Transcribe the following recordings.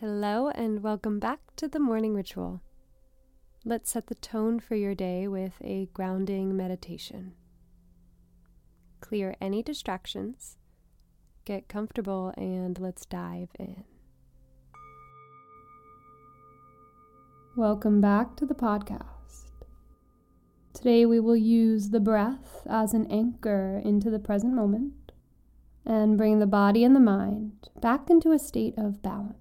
Hello, and welcome back to the morning ritual. Let's set the tone for your day with a grounding meditation. Clear any distractions, get comfortable, and let's dive in. Welcome back to the podcast. Today we will use the breath as an anchor into the present moment and bring the body and the mind back into a state of balance.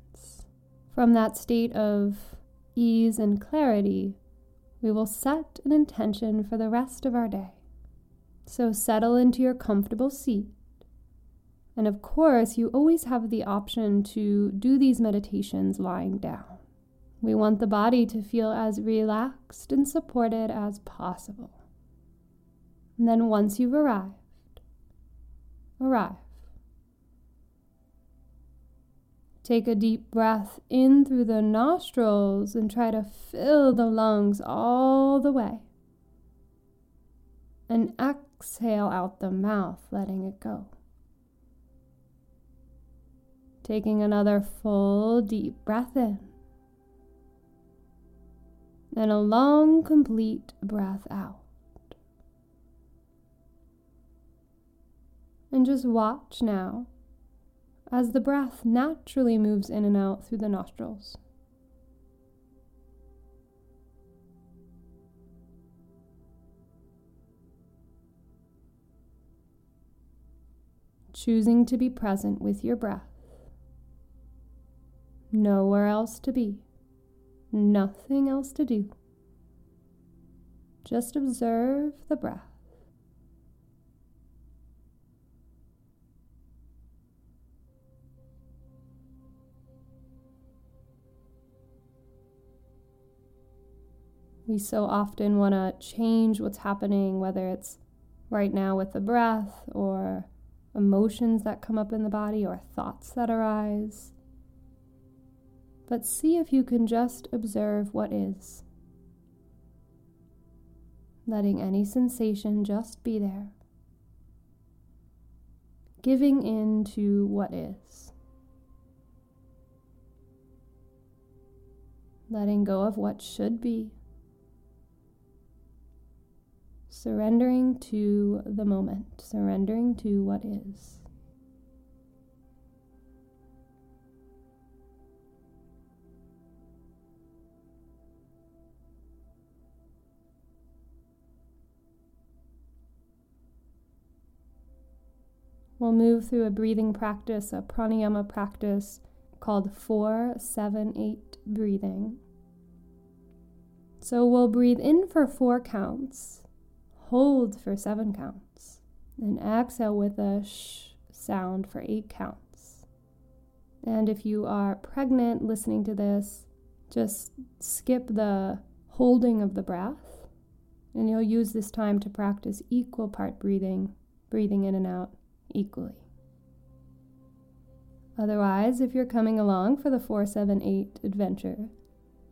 From that state of ease and clarity, we will set an intention for the rest of our day. So settle into your comfortable seat. And of course, you always have the option to do these meditations lying down. We want the body to feel as relaxed and supported as possible. And then once you've arrived, arrive. Take a deep breath in through the nostrils and try to fill the lungs all the way. And exhale out the mouth, letting it go. Taking another full deep breath in. And a long, complete breath out. And just watch now as the breath naturally moves in and out through the nostrils. Choosing to be present with your breath. Nowhere else to be, nothing else to do. Just observe the breath. We so often want to change what's happening, whether it's right now with the breath or emotions that come up in the body or thoughts that arise. But see if you can just observe what is, letting any sensation just be there, giving in to what is. Letting go of what should be surrendering to the moment, surrendering to what is. We'll move through a breathing practice, a pranayama practice called 478 breathing. So we'll breathe in for four counts Hold for seven counts. And exhale with a sh sound for eight counts. And if you are pregnant listening to this, just skip the holding of the breath. And you'll use this time to practice equal part breathing, breathing in and out equally. Otherwise, if you're coming along for the 478 adventure,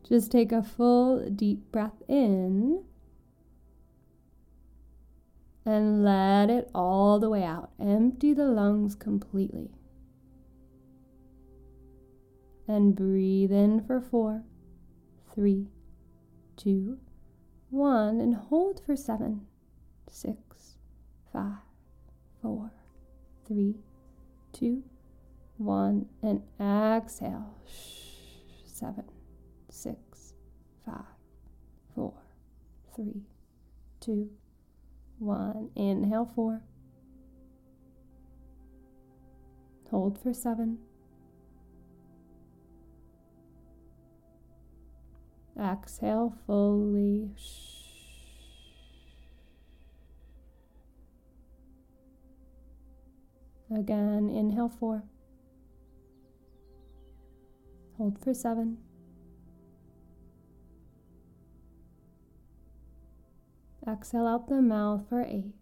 just take a full deep breath in and let it all the way out. Empty the lungs completely. And breathe in for four, three, two, one, and hold for seven, six, five, four, three, two, one, and exhale. seven, six, five, four, three, two, one. Inhale, four. Hold for seven. Exhale fully. Again, inhale four. Hold for seven. Exhale out the mouth for eight.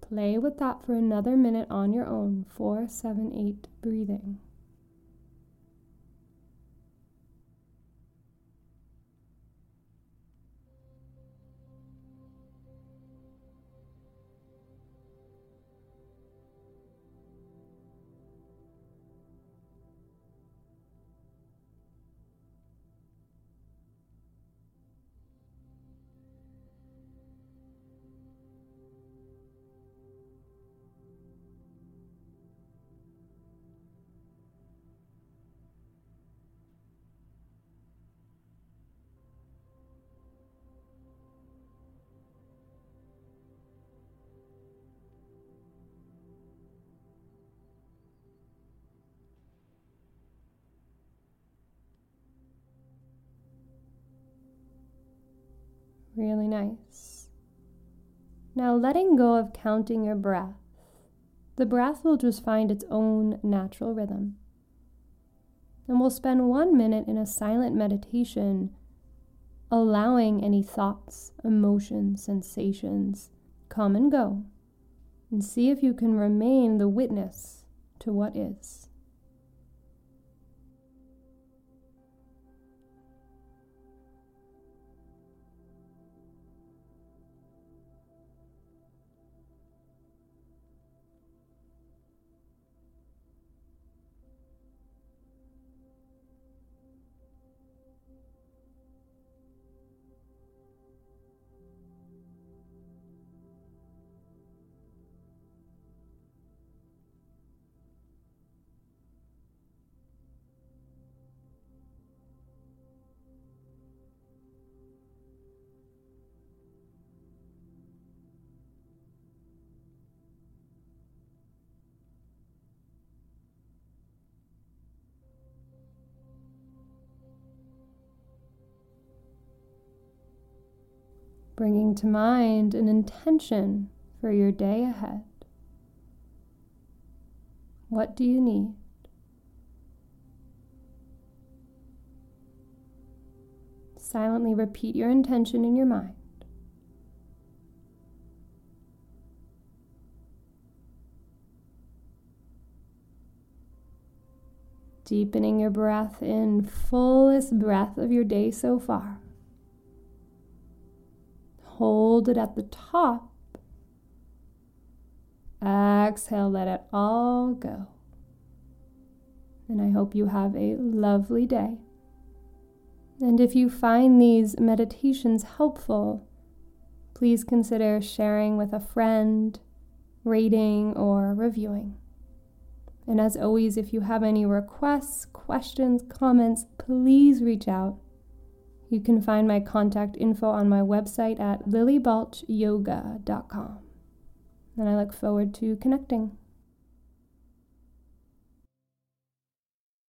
Play with that for another minute on your own. Four, seven, eight, breathing. Really nice. Now, letting go of counting your breath, the breath will just find its own natural rhythm. And we'll spend one minute in a silent meditation, allowing any thoughts, emotions, sensations come and go, and see if you can remain the witness to what is. Bringing to mind an intention for your day ahead. What do you need? Silently repeat your intention in your mind. Deepening your breath in, fullest breath of your day so far hold it at the top. Exhale, let it all go. And I hope you have a lovely day. And if you find these meditations helpful, please consider sharing with a friend, rating, or reviewing. And as always, if you have any requests, questions, comments, please reach out. You can find my contact info on my website at lillybalchyoga.com. And I look forward to connecting.